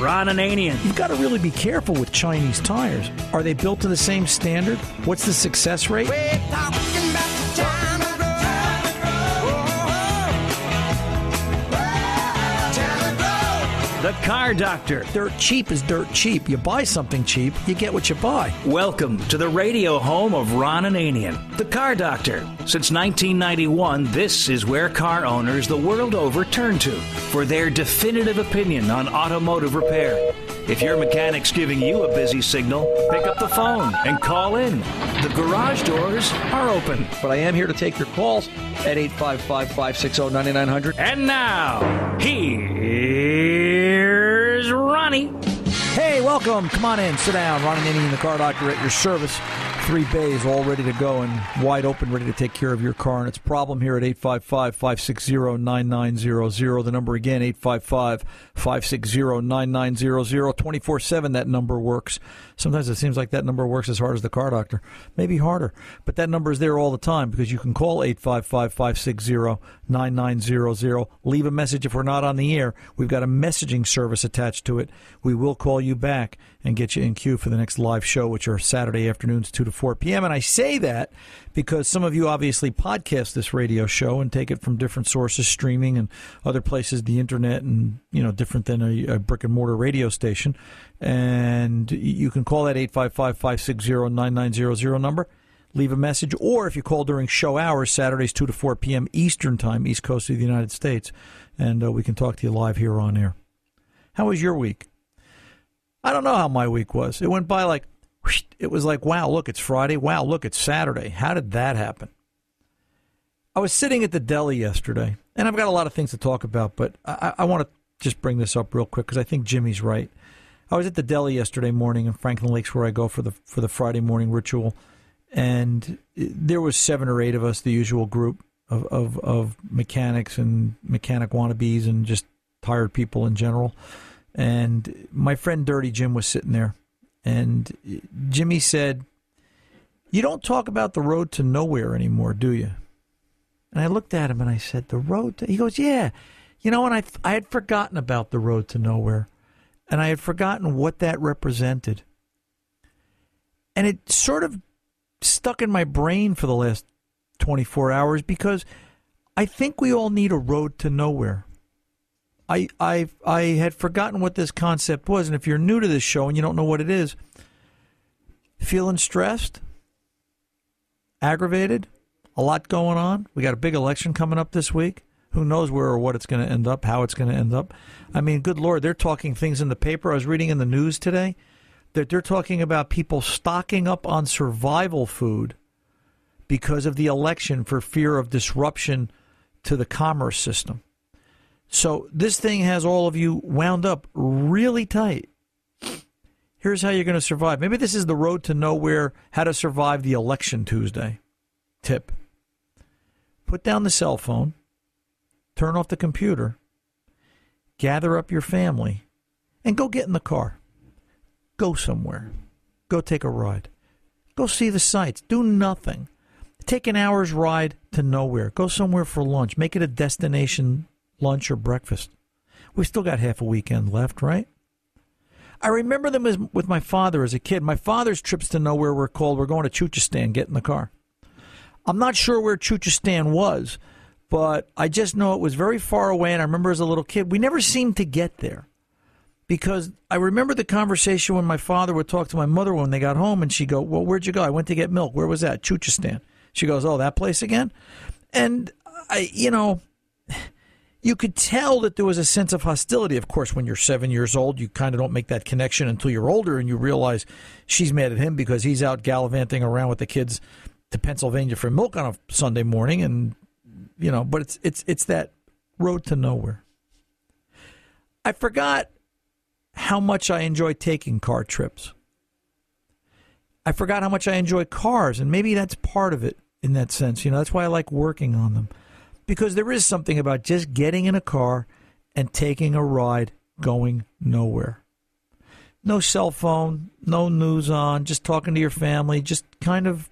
Ron Ananian. You've got to really be careful with Chinese tires. Are they built to the same standard? What's the success rate? The Car Doctor. Dirt cheap is dirt cheap. You buy something cheap, you get what you buy. Welcome to the radio home of Ron Ananian, the Car Doctor. Since 1991, this is where car owners the world over turn to for their definitive opinion on automotive repair. If your mechanic's giving you a busy signal, pick up the phone and call in. The garage doors are open. But I am here to take your calls at 855 560 9900. And now, here's Ronnie. Hey, welcome. Come on in. Sit down. Ron and the car doctor, at your service. Three bays all ready to go and wide open, ready to take care of your car and its problem here at 855 560 9900. The number again, 855 560 9900. 24 7, that number works. Sometimes it seems like that number works as hard as the car doctor, maybe harder. But that number is there all the time because you can call 855 560 9900. Leave a message if we're not on the air. We've got a messaging service attached to it. We will call you back and get you in queue for the next live show, which are Saturday afternoons, 2 to 4 p.m. And I say that because some of you obviously podcast this radio show and take it from different sources, streaming and other places, the internet, and, you know, different than a, a brick and mortar radio station. And you can call that 855 560 9900 number leave a message, or if you call during show hours, Saturdays 2 to 4 p.m. Eastern Time, East Coast of the United States, and uh, we can talk to you live here on air. How was your week? I don't know how my week was. It went by like, it was like, wow, look, it's Friday. Wow, look, it's Saturday. How did that happen? I was sitting at the deli yesterday, and I've got a lot of things to talk about, but I, I want to just bring this up real quick because I think Jimmy's right. I was at the deli yesterday morning in Franklin Lakes, where I go for the for the Friday morning ritual, and there was seven or eight of us, the usual group of, of, of mechanics and mechanic wannabes and just tired people in general. And my friend Dirty Jim was sitting there, and Jimmy said, "You don't talk about the road to nowhere anymore, do you?" And I looked at him and I said, "The road to?" He goes, "Yeah." You know, and I I had forgotten about the road to nowhere, and I had forgotten what that represented. And it sort of stuck in my brain for the last 24 hours because I think we all need a road to nowhere. I I I had forgotten what this concept was, and if you're new to this show and you don't know what it is, feeling stressed, aggravated, a lot going on. We got a big election coming up this week. Who knows where or what it's going to end up, how it's going to end up. I mean, good lord, they're talking things in the paper. I was reading in the news today that they're talking about people stocking up on survival food because of the election for fear of disruption to the commerce system. So this thing has all of you wound up really tight. Here's how you're going to survive. Maybe this is the road to nowhere, how to survive the election Tuesday. Tip Put down the cell phone, turn off the computer, gather up your family, and go get in the car. Go somewhere. Go take a ride. Go see the sights. Do nothing. Take an hour's ride to nowhere. Go somewhere for lunch. Make it a destination lunch or breakfast. We've still got half a weekend left, right? I remember them as, with my father as a kid. My father's trips to nowhere were called, we're going to Chuchistan, get in the car. I'm not sure where Chuchistan was, but I just know it was very far away. And I remember as a little kid, we never seemed to get there because I remember the conversation when my father would talk to my mother when they got home, and she'd go, Well, where'd you go? I went to get milk. Where was that? Chuchistan. She goes, Oh, that place again? And I, you know, you could tell that there was a sense of hostility. Of course, when you're seven years old, you kind of don't make that connection until you're older and you realize she's mad at him because he's out gallivanting around with the kids to Pennsylvania for milk on a Sunday morning, and you know. But it's it's it's that road to nowhere. I forgot how much I enjoy taking car trips. I forgot how much I enjoy cars, and maybe that's part of it in that sense. You know, that's why I like working on them because there is something about just getting in a car and taking a ride going nowhere. No cell phone, no news on, just talking to your family, just kind of,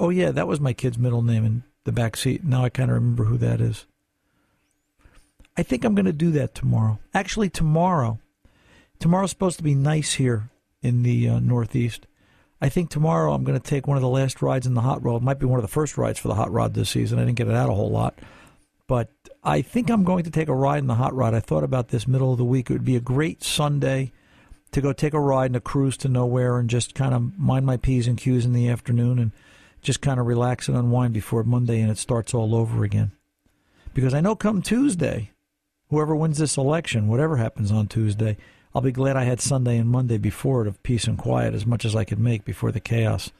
oh yeah, that was my kid's middle name in the back seat. Now I kind of remember who that is. I think I'm going to do that tomorrow. Actually, tomorrow, Tomorrow's supposed to be nice here in the uh, Northeast. I think tomorrow I'm going to take one of the last rides in the hot rod. It might be one of the first rides for the hot rod this season. I didn't get it out a whole lot. But I think I'm going to take a ride in the hot rod. I thought about this middle of the week. It would be a great Sunday to go take a ride and a cruise to nowhere and just kind of mind my P's and Q's in the afternoon and just kind of relax and unwind before Monday and it starts all over again. Because I know come Tuesday, whoever wins this election, whatever happens on Tuesday, I'll be glad I had Sunday and Monday before it of peace and quiet as much as I could make before the chaos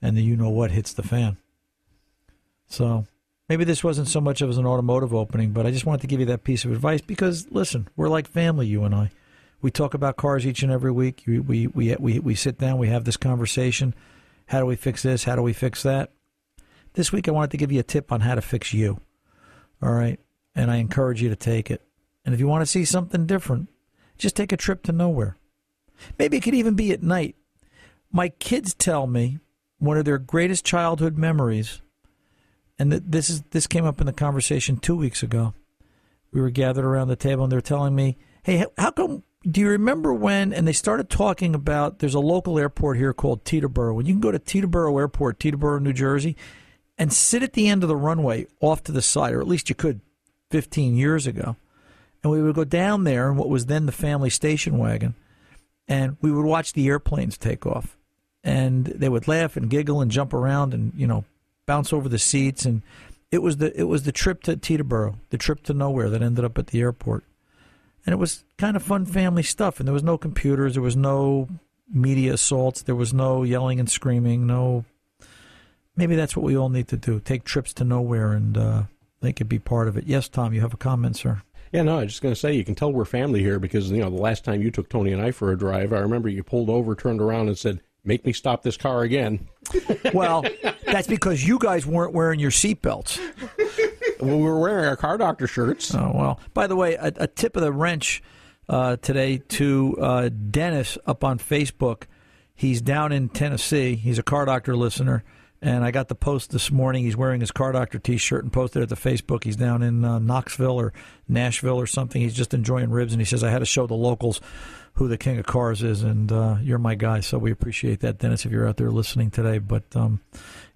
and the you know what hits the fan. So maybe this wasn't so much of an automotive opening, but I just wanted to give you that piece of advice because listen, we're like family, you and I. We talk about cars each and every week. We we we we, we sit down, we have this conversation. How do we fix this? How do we fix that? This week I wanted to give you a tip on how to fix you. All right? And I encourage you to take it. And if you want to see something different, just take a trip to nowhere. Maybe it could even be at night. My kids tell me one of their greatest childhood memories, and this is this came up in the conversation two weeks ago. We were gathered around the table, and they're telling me, "Hey, how come? Do you remember when?" And they started talking about there's a local airport here called Teterboro, and you can go to Teterboro Airport, Teterboro, New Jersey, and sit at the end of the runway off to the side, or at least you could 15 years ago and we would go down there in what was then the family station wagon, and we would watch the airplanes take off, and they would laugh and giggle and jump around and you know bounce over the seats, and it was the it was the trip to Teterboro, the trip to nowhere that ended up at the airport, and it was kind of fun family stuff, and there was no computers, there was no media assaults, there was no yelling and screaming, no. Maybe that's what we all need to do: take trips to nowhere, and uh, they could be part of it. Yes, Tom, you have a comment, sir. Yeah, no, I was just going to say you can tell we're family here because you know the last time you took Tony and I for a drive, I remember you pulled over, turned around, and said, "Make me stop this car again." well, that's because you guys weren't wearing your seatbelts. we were wearing our car doctor shirts. Oh well. By the way, a, a tip of the wrench uh, today to uh, Dennis up on Facebook. He's down in Tennessee. He's a car doctor listener and I got the post this morning. He's wearing his Car Doctor T-shirt and posted it to Facebook. He's down in uh, Knoxville or Nashville or something. He's just enjoying ribs, and he says I had to show the locals who the king of cars is, and uh, you're my guy. So we appreciate that, Dennis, if you're out there listening today. But um,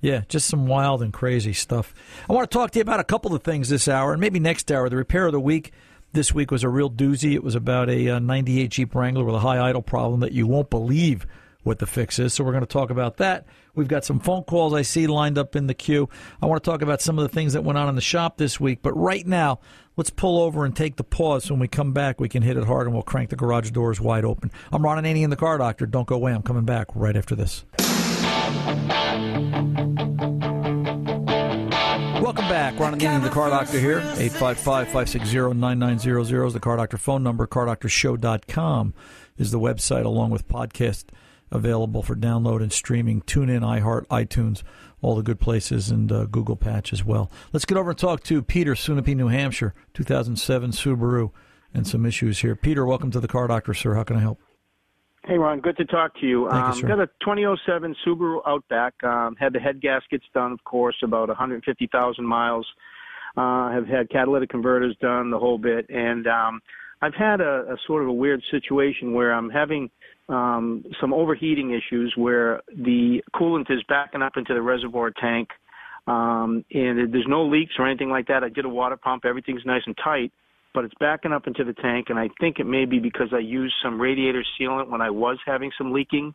yeah, just some wild and crazy stuff. I want to talk to you about a couple of things this hour, and maybe next hour. The repair of the week this week was a real doozy. It was about a uh, 98 Jeep Wrangler with a high idle problem that you won't believe what the fix is. So we're going to talk about that. We've got some phone calls I see lined up in the queue. I want to talk about some of the things that went on in the shop this week. But right now, let's pull over and take the pause. When we come back, we can hit it hard and we'll crank the garage doors wide open. I'm Ron Ananian the Car Doctor. Don't go away. I'm coming back right after this. Welcome back. Ron Ananian the Car Doctor here. 855-560-9900 is the Car Doctor phone number. CarDoctorShow.com is the website along with podcast available for download and streaming. Tune in, iHeart, iTunes, all the good places, and uh, Google Patch as well. Let's get over and talk to Peter, Sunapee, New Hampshire, 2007 Subaru, and some issues here. Peter, welcome to the Car Doctor, sir. How can I help? Hey, Ron. Good to talk to you. Thank um, you got a 2007 Subaru Outback. Um, had the head gaskets done, of course, about 150,000 miles. Uh, have had catalytic converters done, the whole bit, and um, I've had a, a sort of a weird situation where I'm having um, some overheating issues where the coolant is backing up into the reservoir tank, um, and there's no leaks or anything like that. I did a water pump, everything's nice and tight, but it's backing up into the tank, and I think it may be because I used some radiator sealant when I was having some leaking.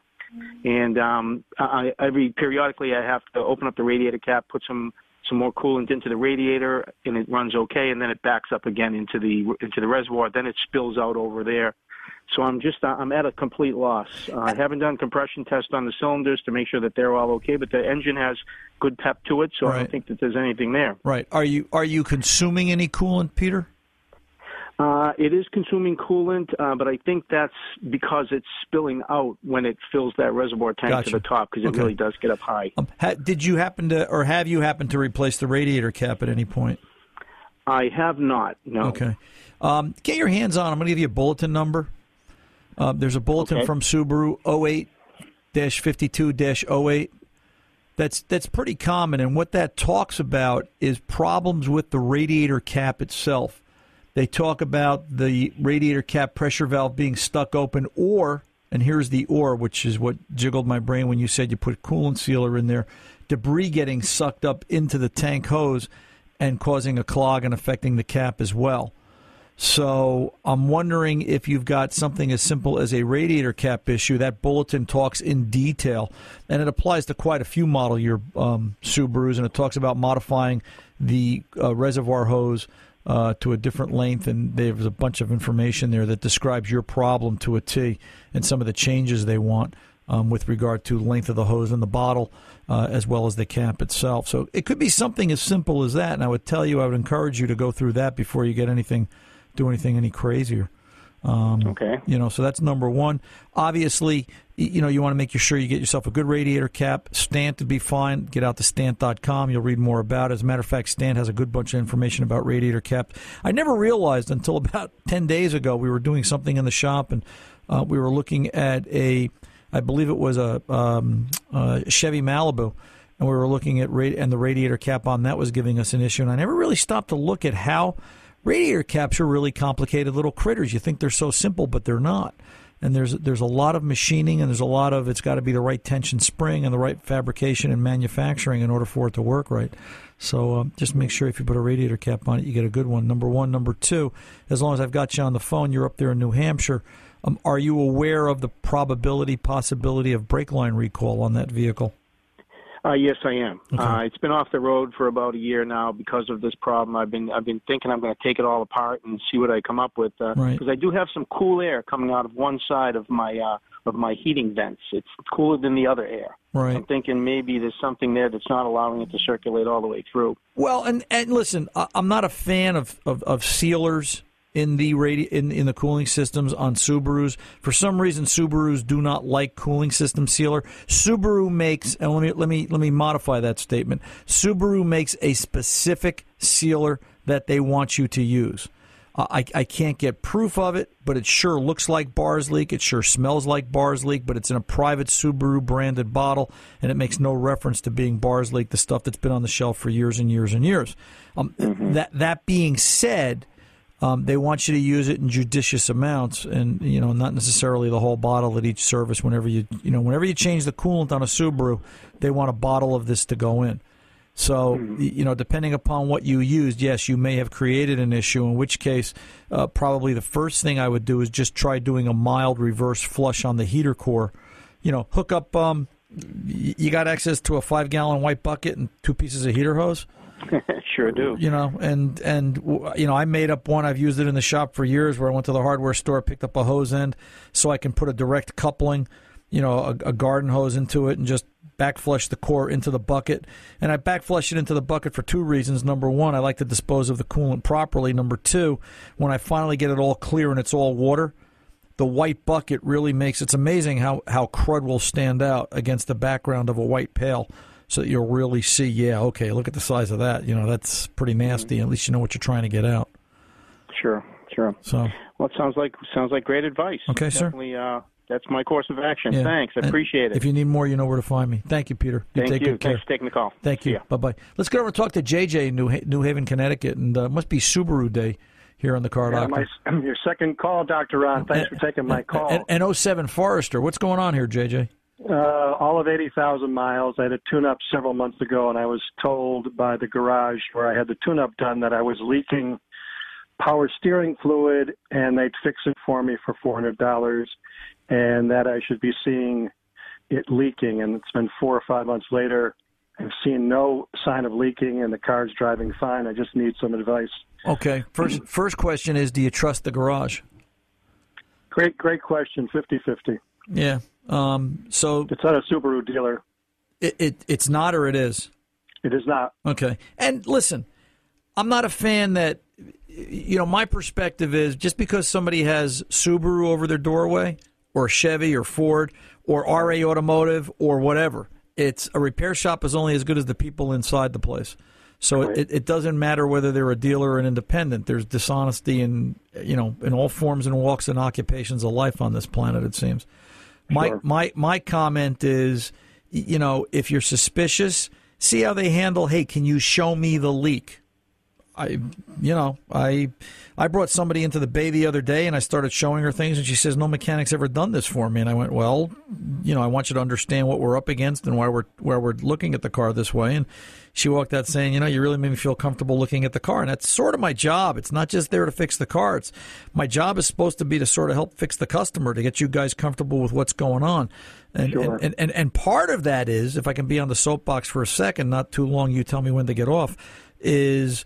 And um, I, every periodically, I have to open up the radiator cap, put some some more coolant into the radiator, and it runs okay, and then it backs up again into the into the reservoir. Then it spills out over there. So I'm just I'm at a complete loss. Uh, I haven't done compression test on the cylinders to make sure that they're all okay, but the engine has good pep to it, so right. I don't think that there's anything there. Right. Are you are you consuming any coolant, Peter? Uh, it is consuming coolant, uh, but I think that's because it's spilling out when it fills that reservoir tank gotcha. to the top because it okay. really does get up high. Um, ha- did you happen to, or have you happened to replace the radiator cap at any point? I have not. No. Okay. Um, get your hands on. I'm going to give you a bulletin number. Uh, there's a bulletin okay. from Subaru 08-52-08. That's that's pretty common, and what that talks about is problems with the radiator cap itself They talk about the radiator cap pressure valve being stuck open, or, and here's the or, which is what jiggled my brain when you said you put coolant sealer in there, debris getting sucked up into the tank hose and causing a clog and affecting the cap as well. So I'm wondering if you've got something as simple as a radiator cap issue. That bulletin talks in detail, and it applies to quite a few model year um, Subarus, and it talks about modifying the uh, reservoir hose uh, to a different length, and there's a bunch of information there that describes your problem to a T and some of the changes they want um, with regard to length of the hose in the bottle. Uh, as well as the cap itself. So it could be something as simple as that. And I would tell you, I would encourage you to go through that before you get anything do anything any crazier. Um, okay. You know, so that's number one. Obviously, you know, you want to make sure you get yourself a good radiator cap. Stant would be fine. Get out to stant.com. You'll read more about it. As a matter of fact, Stant has a good bunch of information about radiator cap. I never realized until about 10 days ago we were doing something in the shop and uh, we were looking at a, I believe it was a, um, a Chevy Malibu and we were looking at radi- and the radiator cap on that was giving us an issue. And I never really stopped to look at how Radiator caps are really complicated little critters. You think they're so simple, but they're not. And there's there's a lot of machining, and there's a lot of it's got to be the right tension spring and the right fabrication and manufacturing in order for it to work right. So um, just make sure if you put a radiator cap on it, you get a good one. Number one, number two. As long as I've got you on the phone, you're up there in New Hampshire. Um, are you aware of the probability, possibility of brake line recall on that vehicle? Uh, yes, I am. Okay. Uh, it's been off the road for about a year now because of this problem. I've been I've been thinking I'm going to take it all apart and see what I come up with because uh, right. I do have some cool air coming out of one side of my uh, of my heating vents. It's cooler than the other air. Right. I'm thinking maybe there's something there that's not allowing it to circulate all the way through. Well, and and listen, I'm not a fan of of, of sealers in the radi- in in the cooling systems on Subarus. For some reason, Subarus do not like cooling system sealer. Subaru makes, and let me let me let me modify that statement. Subaru makes a specific sealer that they want you to use. Uh, I, I can't get proof of it, but it sure looks like Bar's Leak. It sure smells like Bar's Leak, but it's in a private Subaru branded bottle, and it makes no reference to being Bar's Leak, the stuff that's been on the shelf for years and years and years. Um, mm-hmm. That that being said, um, they want you to use it in judicious amounts, and you know, not necessarily the whole bottle at each service. Whenever you, you know, whenever you change the coolant on a Subaru, they want a bottle of this to go in. So, mm-hmm. you know, depending upon what you used, yes, you may have created an issue. In which case, uh, probably the first thing I would do is just try doing a mild reverse flush on the heater core. You know, hook up. Um, you got access to a five gallon white bucket and two pieces of heater hose sure do. You know, and and you know, I made up one. I've used it in the shop for years, where I went to the hardware store, picked up a hose end, so I can put a direct coupling, you know, a, a garden hose into it, and just back flush the core into the bucket. And I back flush it into the bucket for two reasons. Number one, I like to dispose of the coolant properly. Number two, when I finally get it all clear and it's all water, the white bucket really makes it's amazing how how crud will stand out against the background of a white pail so that you'll really see, yeah, okay, look at the size of that. You know, that's pretty nasty. Mm-hmm. At least you know what you're trying to get out. Sure, sure. So, well, it sounds like sounds like great advice. Okay, Definitely, sir. Uh, that's my course of action. Yeah. Thanks, I appreciate it. If you need more, you know where to find me. Thank you, Peter. You Thank take you. Good care. Thanks for taking the call. Thank you. Bye bye. Let's go over and talk to JJ in New, ha- New Haven, Connecticut, and uh, must be Subaru Day here on the car yeah, doctor. My, your second call, Doctor Ron. Thanks and, for taking my call. And, and 07 Forester. What's going on here, JJ? Uh, all of 80,000 miles. I had a tune up several months ago, and I was told by the garage where I had the tune up done that I was leaking power steering fluid, and they'd fix it for me for $400, and that I should be seeing it leaking. And it's been four or five months later. I've seen no sign of leaking, and the car's driving fine. I just need some advice. Okay. First, first question is Do you trust the garage? Great, great question. 50 50. Yeah. Um, so it's not a Subaru dealer. It, it it's not, or it is. It is not. Okay. And listen, I'm not a fan that. You know, my perspective is just because somebody has Subaru over their doorway, or Chevy, or Ford, or RA Automotive, or whatever, it's a repair shop is only as good as the people inside the place. So right. it, it doesn't matter whether they're a dealer or an independent. There's dishonesty in you know in all forms and walks and occupations of life on this planet. It seems. My sure. my my comment is, you know, if you're suspicious, see how they handle. Hey, can you show me the leak? I, you know, I, I brought somebody into the bay the other day, and I started showing her things, and she says, "No mechanic's ever done this for me." And I went, "Well, you know, I want you to understand what we're up against and why we're where we're looking at the car this way." And she walked out saying, "You know, you really made me feel comfortable looking at the car." And that's sort of my job. It's not just there to fix the car. It's my job is supposed to be to sort of help fix the customer to get you guys comfortable with what's going on. And, Sure. and, and, and, part of that is, if I can be on the soapbox for a second, not too long, you tell me when to get off, is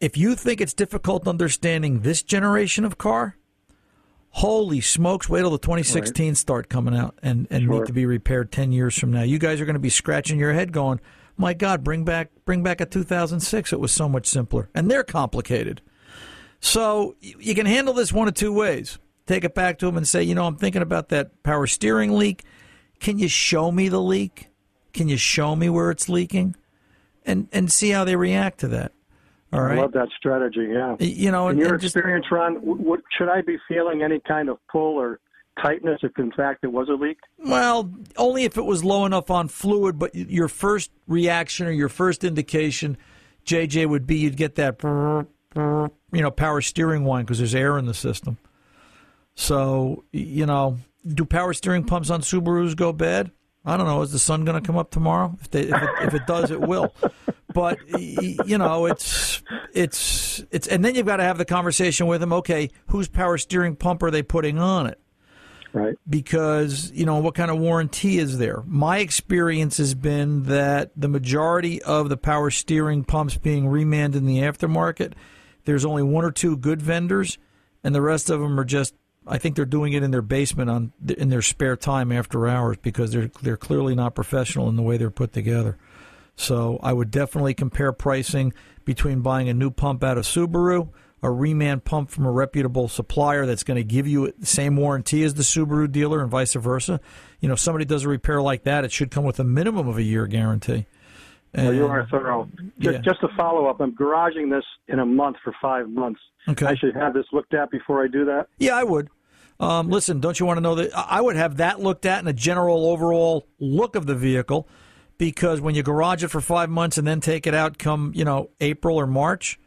if you think it's difficult understanding this generation of car, holy smokes, wait till the 2016 start coming out and, and Sure. need to be repaired 10 years from now. You guys are going to be scratching your head going, my God, bring back, bring back a 2006. It was so much simpler. And they're complicated. So you can handle this one of two ways. Take it back to them and say, you know, I'm thinking about that power steering leak. Can you show me the leak? Can you show me where it's leaking? And and see how they react to that. All right. I love that strategy. Yeah. You know, In and, your and just experience, Ron, w- what, should I be feeling any kind of pull or tightness if, in fact, it was a leak? Well, only if it was low enough on fluid, but your first reaction or your first indication, JJ, would be you'd get that, you know, power steering whine because there's air in the system. So, you know, do power steering pumps on Subarus go bad? I don't know. Is the sun going to come up tomorrow? If, they, if, it, if it does, it will. But you know, it's it's it's, and then you've got to have the conversation with them. Okay, whose power steering pump are they putting on it? Right. because you know what kind of warranty is there my experience has been that the majority of the power steering pumps being remanded in the aftermarket there's only one or two good vendors and the rest of them are just i think they're doing it in their basement on in their spare time after hours because they're they're clearly not professional in the way they're put together so I would definitely compare pricing between buying a new pump out of Subaru, a reman pump from a reputable supplier that's going to give you the same warranty as the Subaru dealer, and vice versa. You know, somebody does a repair like that, it should come with a minimum of a year guarantee. Well, you are thorough. Just, yeah. just to follow up, I'm garaging this in a month for five months. Okay. I should have this looked at before I do that. Yeah, I would. Um, listen, don't you want to know that I I would have that looked at and a general overall look of the vehicle, because when you garage it for five months and then take it out come you know April or March,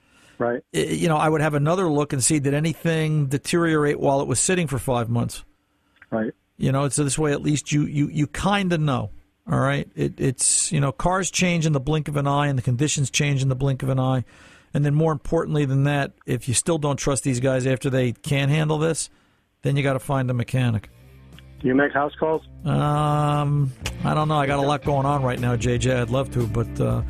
Right. you know I would have another look and see did anything deteriorate while it was sitting for five months. Right. You know, so this way at least you you you kind of know. All right, it, it's you know cars change in the blink of an eye, and the conditions change in the blink of an eye, and then more importantly than that, if you still don't trust these guys after they can handle this, then you got to find a mechanic. Do you make house calls? Um, I don't know. I got a lot going on right now, JJ. I'd love to, but uh,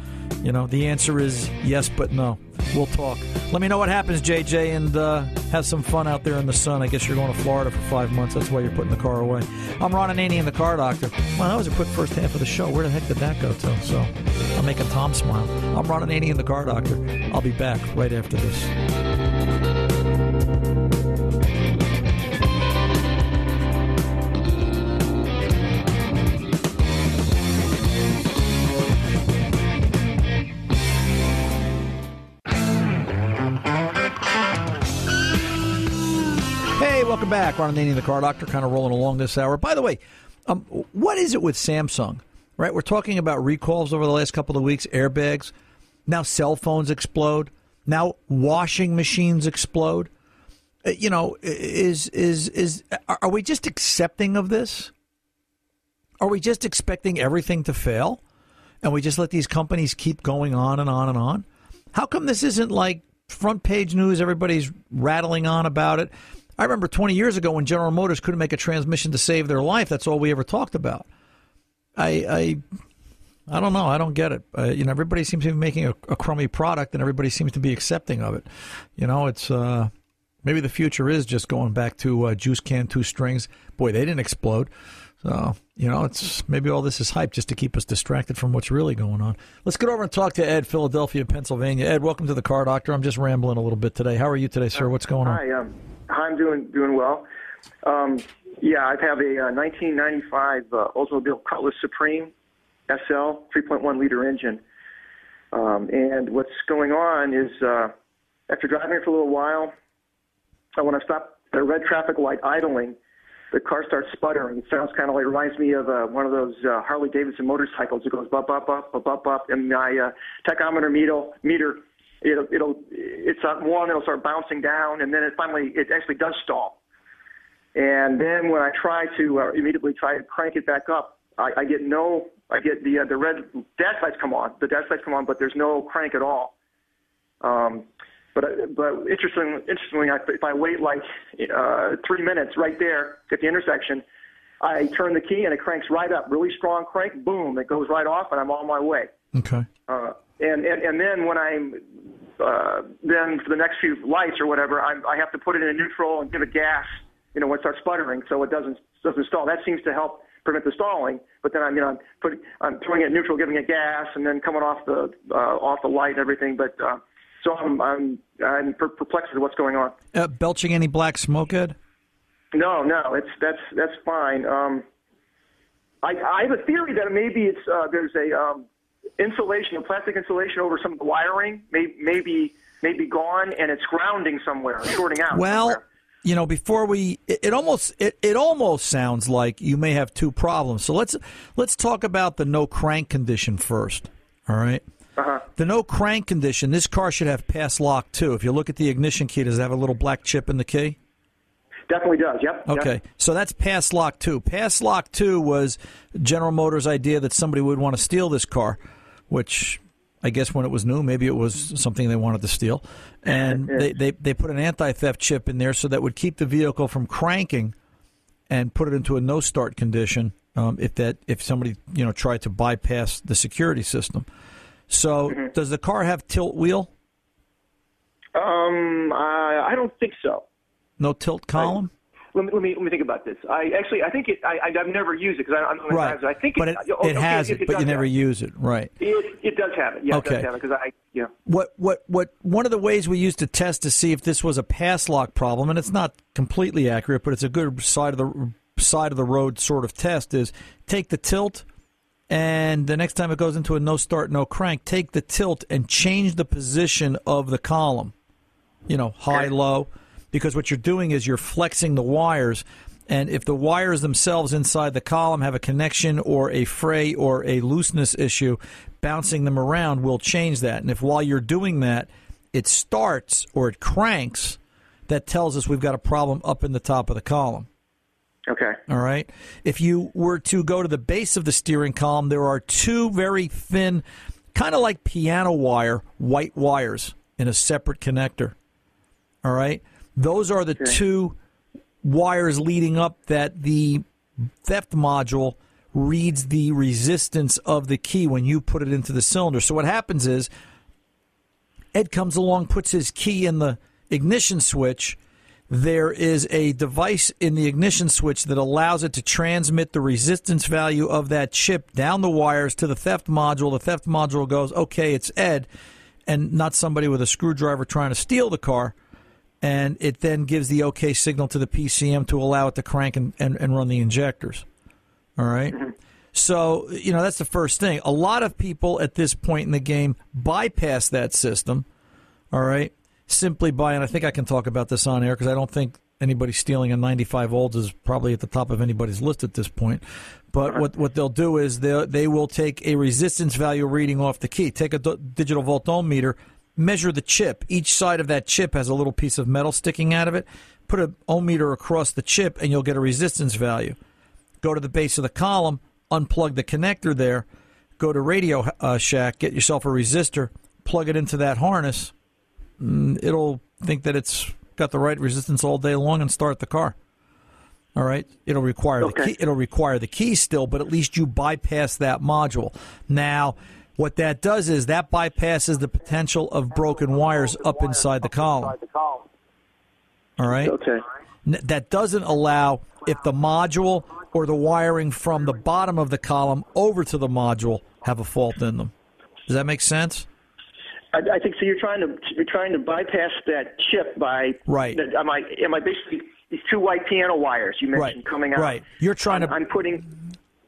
you know, the answer is yes, but no. We'll talk. Let me know what happens, JJ, and uh, have some fun out there in the sun. I guess you're going to Florida for five months. That's why you're putting the car away. I'm Ron Ananian, and the Car Doctor. Well, that was a quick first half of the show. Where the heck did that go to? So I'm making Tom smile. I'm Ron Ananian, and the Car Doctor. I'll be back right after this. Back. Ron Ananian, the Car Doctor, kind of rolling along this hour. By the way, um, what is it with Samsung? Right, we're talking about recalls over the last couple of weeks. Airbags, now cell phones explode. Now washing machines explode. Uh, You know, is is is are we just accepting of this? Are we just expecting everything to fail, and we just let these companies keep going on and on and on? How come this isn't like front page news? Everybody's rattling on about it. I remember 20 years ago when General Motors couldn't make a transmission to save their life. That's all we ever talked about. I, I, I don't know. I don't get it. Uh, you know, everybody seems to be making a, a crummy product, and everybody seems to be accepting of it. You know, it's uh, maybe the future is just going back to uh, juice can two strings. Boy, they didn't explode. So you know, it's maybe all this is hype just to keep us distracted from what's really going on. Let's get over and talk to Ed, Philadelphia, Pennsylvania. Ed, welcome to the Car Doctor. I'm just rambling a little bit today. How are you today, sir? What's going on? Hi, um, I'm doing doing well. Um, yeah, I have a uh, 1995 uh, Oldsmobile Cutlass Supreme SL 3.1 liter engine, um, and what's going on is uh, after driving it for a little while, uh, when I stop at a red traffic light idling, the car starts sputtering. It sounds kind of like reminds me of uh, one of those uh, Harley Davidson motorcycles. It goes bop bop bop bop bop bop, and my uh, tachometer meter meter it'll it'll it's on one, it'll start bouncing down, and then it finally it actually does stall. And then when I try to uh, immediately try to crank it back up, I, I get no, I get the uh, the red dash lights come on, the dash lights come on, but there's no crank at all. Um, but but interesting, interestingly, if I wait like uh, three minutes right there at the intersection, I turn the key and it cranks right up, really strong crank. Boom! It goes right off, and I'm on my way. Okay. Uh, and, and and then when I'm uh, then for the next few lights or whatever, I'm, I have to put it in neutral and give it gas. You know, when it starts sputtering, so it doesn't doesn't stall. That seems to help prevent the stalling. But then I'm you know I'm putting I'm throwing it neutral, giving it gas, and then coming off the uh, off the light and everything. But uh, so I'm I'm I'm perplexed with what's going on. Uh, belching any black smoke, Ed? No, no, it's that's that's fine. Um, I I have a theory that maybe it's uh, there's a um, insulation, plastic insulation over some wiring, may, maybe maybe gone, and it's grounding somewhere, shorting out. Well. somewhere. You know, before we, it, it almost, it, it almost sounds like you may have two problems. So let's let's talk about the no crank condition first. All right. Uh-huh. The no crank condition. This car should have Pass Lock 2. If you look at the ignition key, does it have a little black chip in the key? Definitely does. Yep. Okay, Yep. so that's Pass Lock 2. Pass Lock 2 was General Motors' idea that somebody would want to steal this car, which I guess when it was new, maybe it was something they wanted to steal. And they, they, they put an anti theft chip in there so that would keep the vehicle from cranking and put it into a no start condition um, if that if somebody you know tried to bypass the security system. So does the car have tilt wheel? Um, I, I don't think so. No tilt column? Let me, let me let me think about this. I actually I think it. I, I've never used it because I'm not Right. I think but it, it, uh, it okay, has yes, it, but you never it. use it. Right. It, it does have it. Yeah, Okay. it does have it because I yeah. what what what one of the ways we used to test to see if this was a pass lock problem and it's not completely accurate but it's a good side of the side of the road sort of test is take the tilt and the next time it goes into a no start no crank take the tilt and change the position of the column you know high low because what you're doing is you're flexing the wires and if the wires themselves inside the column have a connection or a fray or a looseness issue bouncing them around will change that and if while you're doing that it starts or it cranks that tells us we've got a problem up in the top of the column Okay. all right. If you were to go to the base of the steering column, there are two very thin, kind of like piano wire, white wires in a separate connector. All right. Those are the two wires leading up that the theft module reads the resistance of the key when you put it into the cylinder. So what happens is Ed comes along, puts his key in the ignition switch. There is a device in the ignition switch that allows it to transmit the resistance value of that chip down the wires to the theft module. The theft module goes, okay, it's Ed, and not somebody with a screwdriver trying to steal the car. And it then gives the okay signal to the PCM to allow it to crank and, and, and run the injectors. All right? Mm-hmm. So, you know, that's the first thing. A lot of people at this point in the game bypass that system, all right, simply by, and I think I can talk about this on air because I don't think anybody stealing a 95 olds is probably at the top of anybody's list at this point. But uh-huh. what, what they'll do is they they will take a resistance value reading off the key, take a digital voltometer, measure the chip. Each side of that chip has a little piece of metal sticking out of it. Put an ohm meter across the chip, and you'll get a resistance value go to the base of the column, unplug the connector there, go to Radio uh, Shack, get yourself a resistor, plug it into that harness. Mm, it'll think that it's got the right resistance all day long and start the car. All right, it'll require the key. It'll require the key still, but at least you bypass that module. Now, what that does is that bypasses the potential of broken wires up inside the column. All right. Okay. That doesn't allow if the module or the wiring from the bottom of the column over to the module have a fault in them. Does that make sense? I, I think so. You're trying to you're trying to bypass that chip by Right. that- Am I am I basically these two white piano wires you mentioned Right. coming out? Right. You're trying I'm, to I'm putting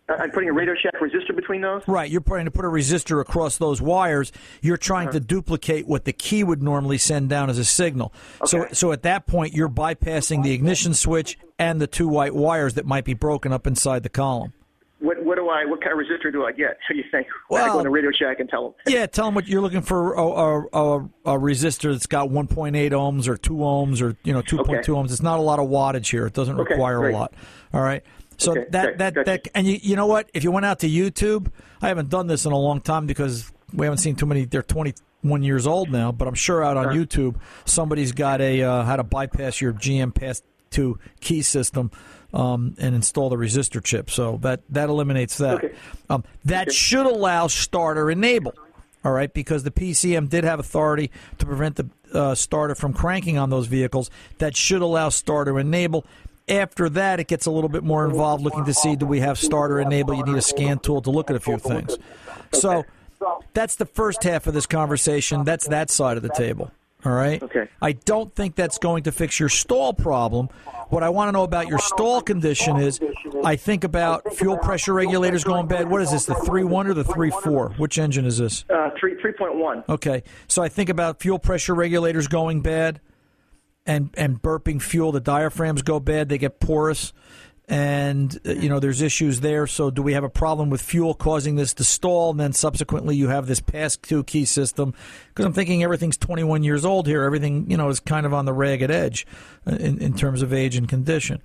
Uh, I'm putting a Radio Shack resistor between those. Right, you're trying to put a resistor across those wires. You're trying uh-huh. to duplicate what the key would normally send down as a signal. So, Okay. so at that point, you're bypassing the ignition switch and the two white wires that might be broken up inside the column. What what do I? What kind of resistor do I get? What do you think? Well, I go to Radio Shack and tell them. Yeah, tell them what you're looking for. A, a, a, a resistor that's got 1.8 ohms or two ohms or you know 2.2 Okay. ohms. It's not a lot of wattage here. It doesn't Okay, require great. a lot. All right. So Okay, that great, that that and you you know what? If you went out to YouTube, I haven't done this in a long time because we haven't seen too many. They're 21 years old now, but I'm sure out on. YouTube somebody's got a uh, how to bypass your GM Pass Two key system. Um, and install the resistor chip, so that that eliminates that. Okay. Um, that should allow starter enable. All right, because the PCM did have authority to prevent the uh, starter from cranking on those vehicles. That should allow starter enable. After that, it gets a little bit more involved looking to see do we have starter enable. You need a scan tool to look at a few things. So that's the first half of this conversation. That's that side of the table. All right. Okay. I don't think that's going to fix your stall problem. What I want to know about your stall condition is, I think about fuel pressure regulators going bad. What is this? The three one or the three four? Which engine is this? Uh, three three point one. Okay, so I think about fuel pressure regulators going bad, and and burping fuel. The diaphragms go bad; they get porous, and uh, you know there's issues there. So, do we have a problem with fuel causing this to stall? And then subsequently, you have this pass two key system. Because I'm thinking everything's 21 years old here. Everything you know is kind of on the ragged edge uh, in in terms of age and condition.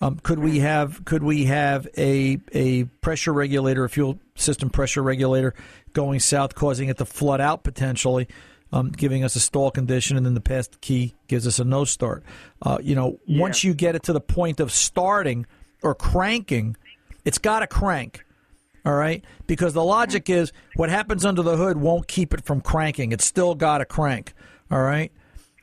Um, could we have could we have a a pressure regulator, a fuel system pressure regulator, going south, causing it to flood out potentially, um, giving us a stall condition, and then the pass key gives us a no start. Uh, you know, once you get it to the point of starting or cranking, it's got to crank. All right, because the logic is what happens under the hood won't keep it from cranking. It's still got to crank. All right.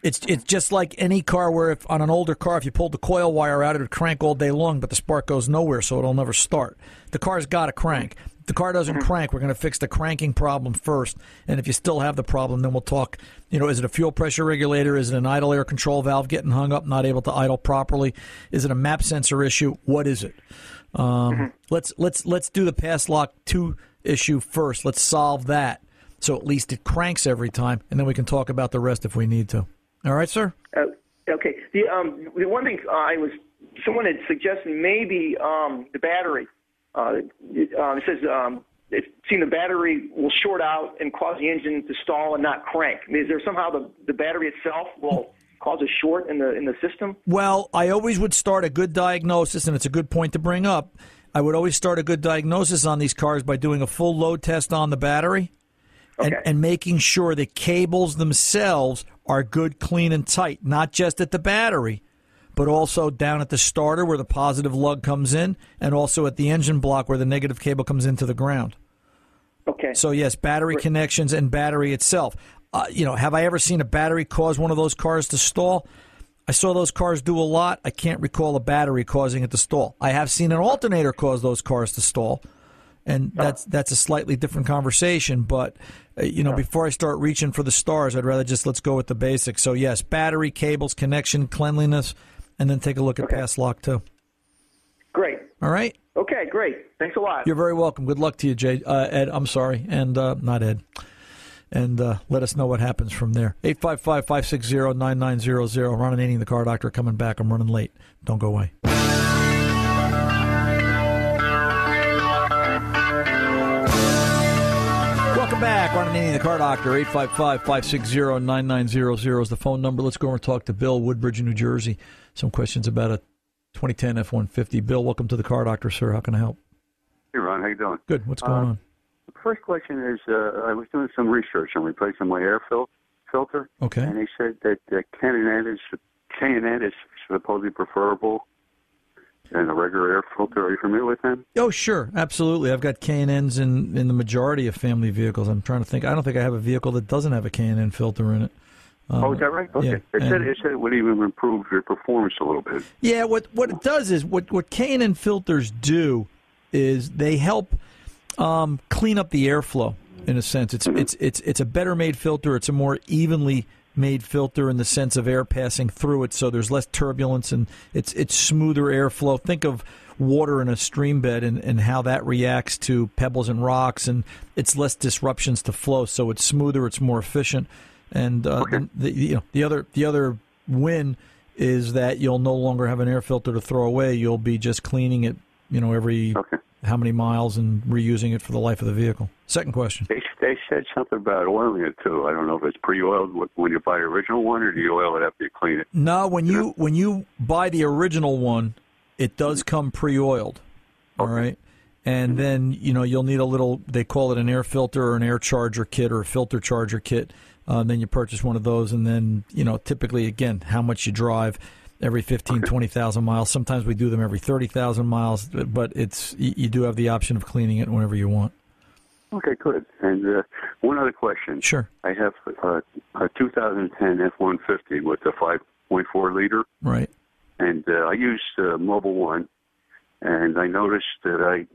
It's it's just like any car where if on an older car if you pulled the coil wire out it would crank all day long but the spark goes nowhere so it'll never start. The car's got to crank. If the car doesn't crank, we're going to fix the cranking problem first. And if you still have the problem, then we'll talk. You know, is it a fuel pressure regulator? Is it an idle air control valve getting hung up, not able to idle properly? Is it a map sensor issue? What is it? Um, Let's let's let's do the pass lock two issue first. Let's solve that so at least it cranks every time, and then we can talk about the rest if we need to. All right, sir. Uh, okay. The um the one thing I was someone had suggested maybe um the battery. Uh, it, uh, it says um it's seen the battery will short out and cause the engine to stall and not crank. I mean, is there somehow the the battery itself will cause a short in the in the system? Well, I always would start a good diagnosis, and it's a good point to bring up. I would always start a good diagnosis on these cars by doing a full load test on the battery and, Okay. and making sure the cables themselves are good, clean, and tight, not just at the battery, but also down at the starter where the positive lug comes in, and also at the engine block where the negative cable comes into the ground. Okay. So yes, battery connections and battery itself. Uh, you know, have I ever seen a battery cause one of those cars to stall? I saw those cars do a lot. I can't recall a battery causing it to stall. I have seen an alternator cause those cars to stall, and that's that's a slightly different conversation. But uh, you know, before I start reaching for the stars, I'd rather just let's go with the basics. So yes, battery, cables, connection, cleanliness, and then take a look at Okay. Pass Lock 2. great. All right. Okay, great. Thanks a lot. You're very welcome. Good luck to you, Jay. Uh, Ed, I'm sorry. And uh, not Ed. And uh, let us know what happens from there. 855 560 9900. Ron Ananian, the car doctor, coming back. I'm running late. Don't go away. Welcome back. Ron Ananian, the car doctor. 855 560 9900 is the phone number. Let's go over and talk to Bill, Woodbridge, New Jersey. Some questions about a 2010 F 150. Bill, welcome to the car doctor, sir. How can I help? Hey, Ron, how you doing? Good. What's going Uh, on? First question is, uh, I was doing some research on replacing my air fil- filter, Okay. and they said that uh, K&N is K&N is supposedly preferable than a regular air filter. Are you familiar with them? Oh, sure, absolutely. I've got K and N's in in the majority of family vehicles. I'm trying to think. I don't think I have a vehicle that doesn't have a K and N filter in it. Um, oh, is that right? Okay. yeah, it said it said it would even improve your performance a little bit. Yeah, what what it does is what what K and N filters do is they help um, clean up the airflow. In a sense, it's it's it's it's a better made filter. It's a more evenly made filter in the sense of air passing through it, so there's less turbulence and it's it's smoother airflow. Think of water in a stream bed and, and how that reacts to pebbles and rocks, and it's less disruptions to flow, so it's smoother, it's more efficient, and uh, the, the you know the other the other win is that you'll no longer have an air filter to throw away. You'll be just cleaning it, you know, every Okay. how many miles and reusing it for the life of the vehicle. Second question. They they said something about oiling it too. I don't know if it's pre-oiled when you buy the original one, or do you oil it after you clean it? No, when you when you buy the original one, it does come pre-oiled. All right. And then, you know, you'll need a little, they call it an air filter or an air charger kit or a filter charger kit. Uh, then you purchase one of those. And then, you know, typically, again, how much you drive every 15, 20,000 miles. Sometimes we do them every 30,000 miles, but it's, you do have the option of cleaning it whenever you want. Okay, good. And uh, one other question. Sure. I have uh, a 2010 F-150 with a 5.4 liter. Right. And uh, I used uh, Mobil One, and I noticed that I,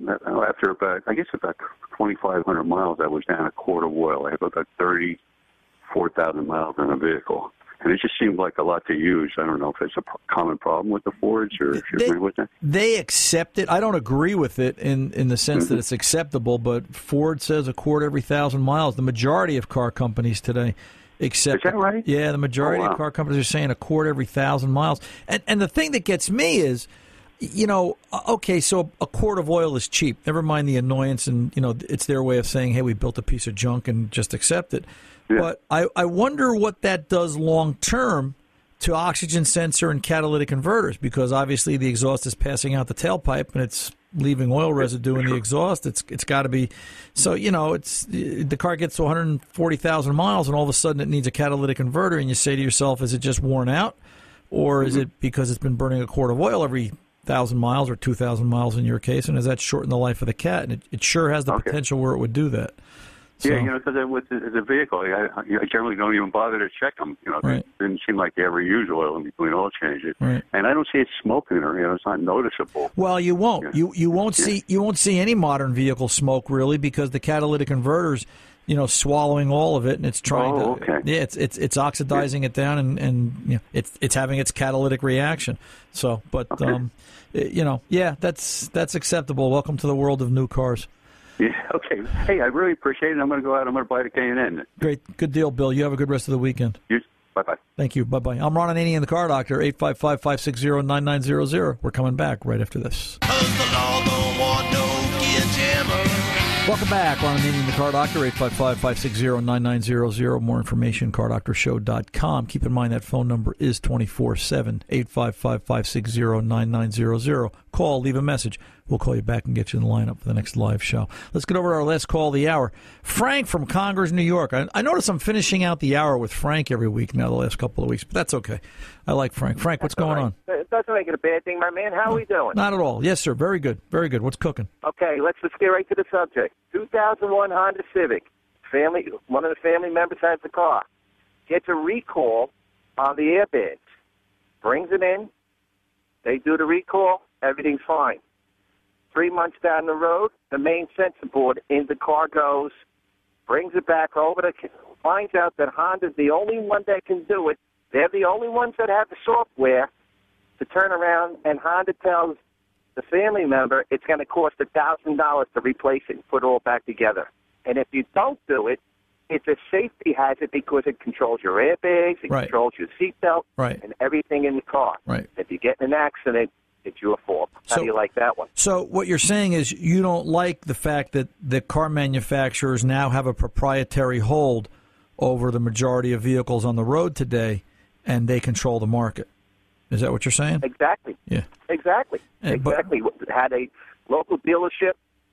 after about, I guess about 2,500 miles, I was down a quart of oil. I have about 34,000 miles in a vehicle and it just seemed like a lot to use. I don't know if it's a common problem with the Fords or if you they, agree with that. They accept it. I don't agree with it in in the sense mm-hmm. that it's acceptable, but Ford says a quart every thousand miles. The majority of car companies today accept. Is that right? Yeah, the majority oh, wow. of car companies are saying a quart every thousand miles. And and the thing that gets me is you know, okay, so a quart of oil is cheap. Never mind the annoyance, and you know, it's their way of saying, "Hey, we built a piece of junk and just accept it." But I, I wonder what that does long term to oxygen sensor and catalytic converters because obviously the exhaust is passing out the tailpipe and it's leaving oil residue in the exhaust. It's it's got to be so you know it's the car gets to 140,000 miles and all of a sudden it needs a catalytic converter and you say to yourself, is it just worn out, or is mm-hmm. it because it's been burning a quart of oil every thousand miles or two thousand miles in your case, and has that shortened the life of the cat? And it, it sure has the okay. potential where it would do that. So, yeah, you know, because with as a vehicle, I, I generally don't even bother to check them. You know, right. it didn't seem like they ever use oil in between oil changes, right. and I don't see it smoking or you know, it's not noticeable. Well, you won't. Yeah. You you won't yeah. see you won't see any modern vehicle smoke really because the catalytic converters, you know, swallowing all of it and it's trying oh, to. Okay. Yeah, it's it's it's oxidizing yeah. it down and and you know, it's it's having its catalytic reaction. So, but okay. um, you know, yeah, that's that's acceptable. Welcome to the world of new cars. Yeah. Okay. Hey, I really appreciate it. I'm going to go out. I'm going to buy the K&N. Great. Good deal, Bill. You have a good rest of the weekend. You. Bye bye. Thank you. Bye bye. I'm Ron Ananian, the car doctor. 855 560 9900. We're coming back right after this. Welcome back. Ron Ananian, the car doctor. 855 560 9900. More information, cardoctorshow.com. Keep in mind that phone number is 24 7 855 560 9900. Call, leave a message. We'll call you back and get you in the lineup for the next live show. Let's get over to our last call of the hour. Frank from Congers, New York. I, I notice I'm finishing out the hour with Frank every week now, the last couple of weeks, but that's okay. I like Frank. Frank, what's that's going right. on? It doesn't make it a bad thing, my man. How are we doing? Not at all. Yes, sir. Very good. Very good. What's cooking? Okay, let's just get right to the subject. 2001 Honda Civic. Family, one of the family members has the car. Gets a recall on the airbags. Brings it in. They do the recall. Everything's fine. Three months down the road, the main sensor board in the car goes, brings it back over to, finds out that Honda's the only one that can do it. They're the only ones that have the software to turn around, and Honda tells the family member it's going to cost a thousand dollars to replace it and put it all back together. And if you don't do it, it's a safety hazard because it controls your airbags, it right. controls your seatbelt, right. and everything in the car. Right. If you get in an accident, it's your fault. How so, do you like that one? So what you're saying is you don't like the fact that the car manufacturers now have a proprietary hold over the majority of vehicles on the road today, and they control the market. Is that what you're saying? Exactly. Yeah. Exactly. And, exactly. But, Had a local dealership.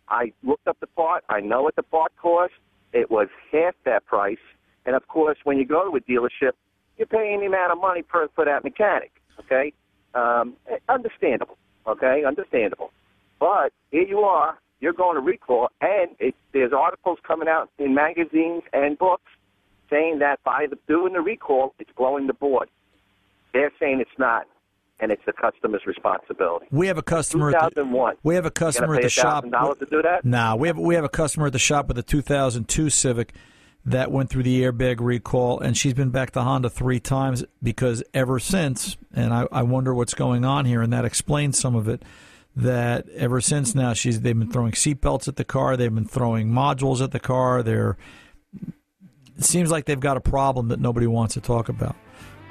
I looked up the part. I know what the part cost. It was half that price. And of course, when you go to a dealership, you're paying the amount of money per for that mechanic. Okay. Um, understandable, okay, understandable. But here you are, you're going to recall, and it, there's articles coming out in magazines and books saying that by the, doing the recall, it's blowing the board. They're saying it's not, and it's the customer's responsibility. We have a customer. 2001. At the, we have a customer at the shop. Dollars to do that? Nah, we have we have a customer at the shop with a 2002 Civic that went through the airbag recall, and she's been back to Honda three times because ever since, and I, I wonder what's going on here, and that explains some of it. That ever since now, she's they've been throwing seatbelts at the car, they've been throwing modules at the car. They're it seems like they've got a problem that nobody wants to talk about.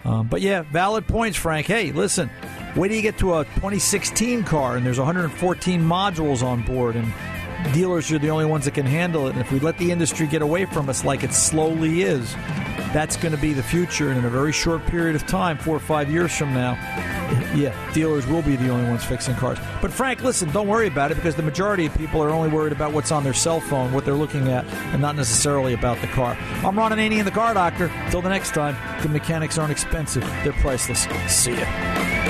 Um, but yeah, valid points, Frank. Hey, listen, wait till you get to a 2016 car and there's 114 modules on board and dealers are the only ones that can handle it. And if we let the industry get away from us like it slowly is, that's going to be the future. And in a very short period of time, four or five years from now, yeah, dealers will be the only ones fixing cars. But Frank, listen, don't worry about it because the majority of people are only worried about what's on their cell phone, what they're looking at, and not necessarily about the car. I'm Ron Ananian, the Car Doctor. Till the next time, the mechanics aren't expensive; they're priceless. See ya.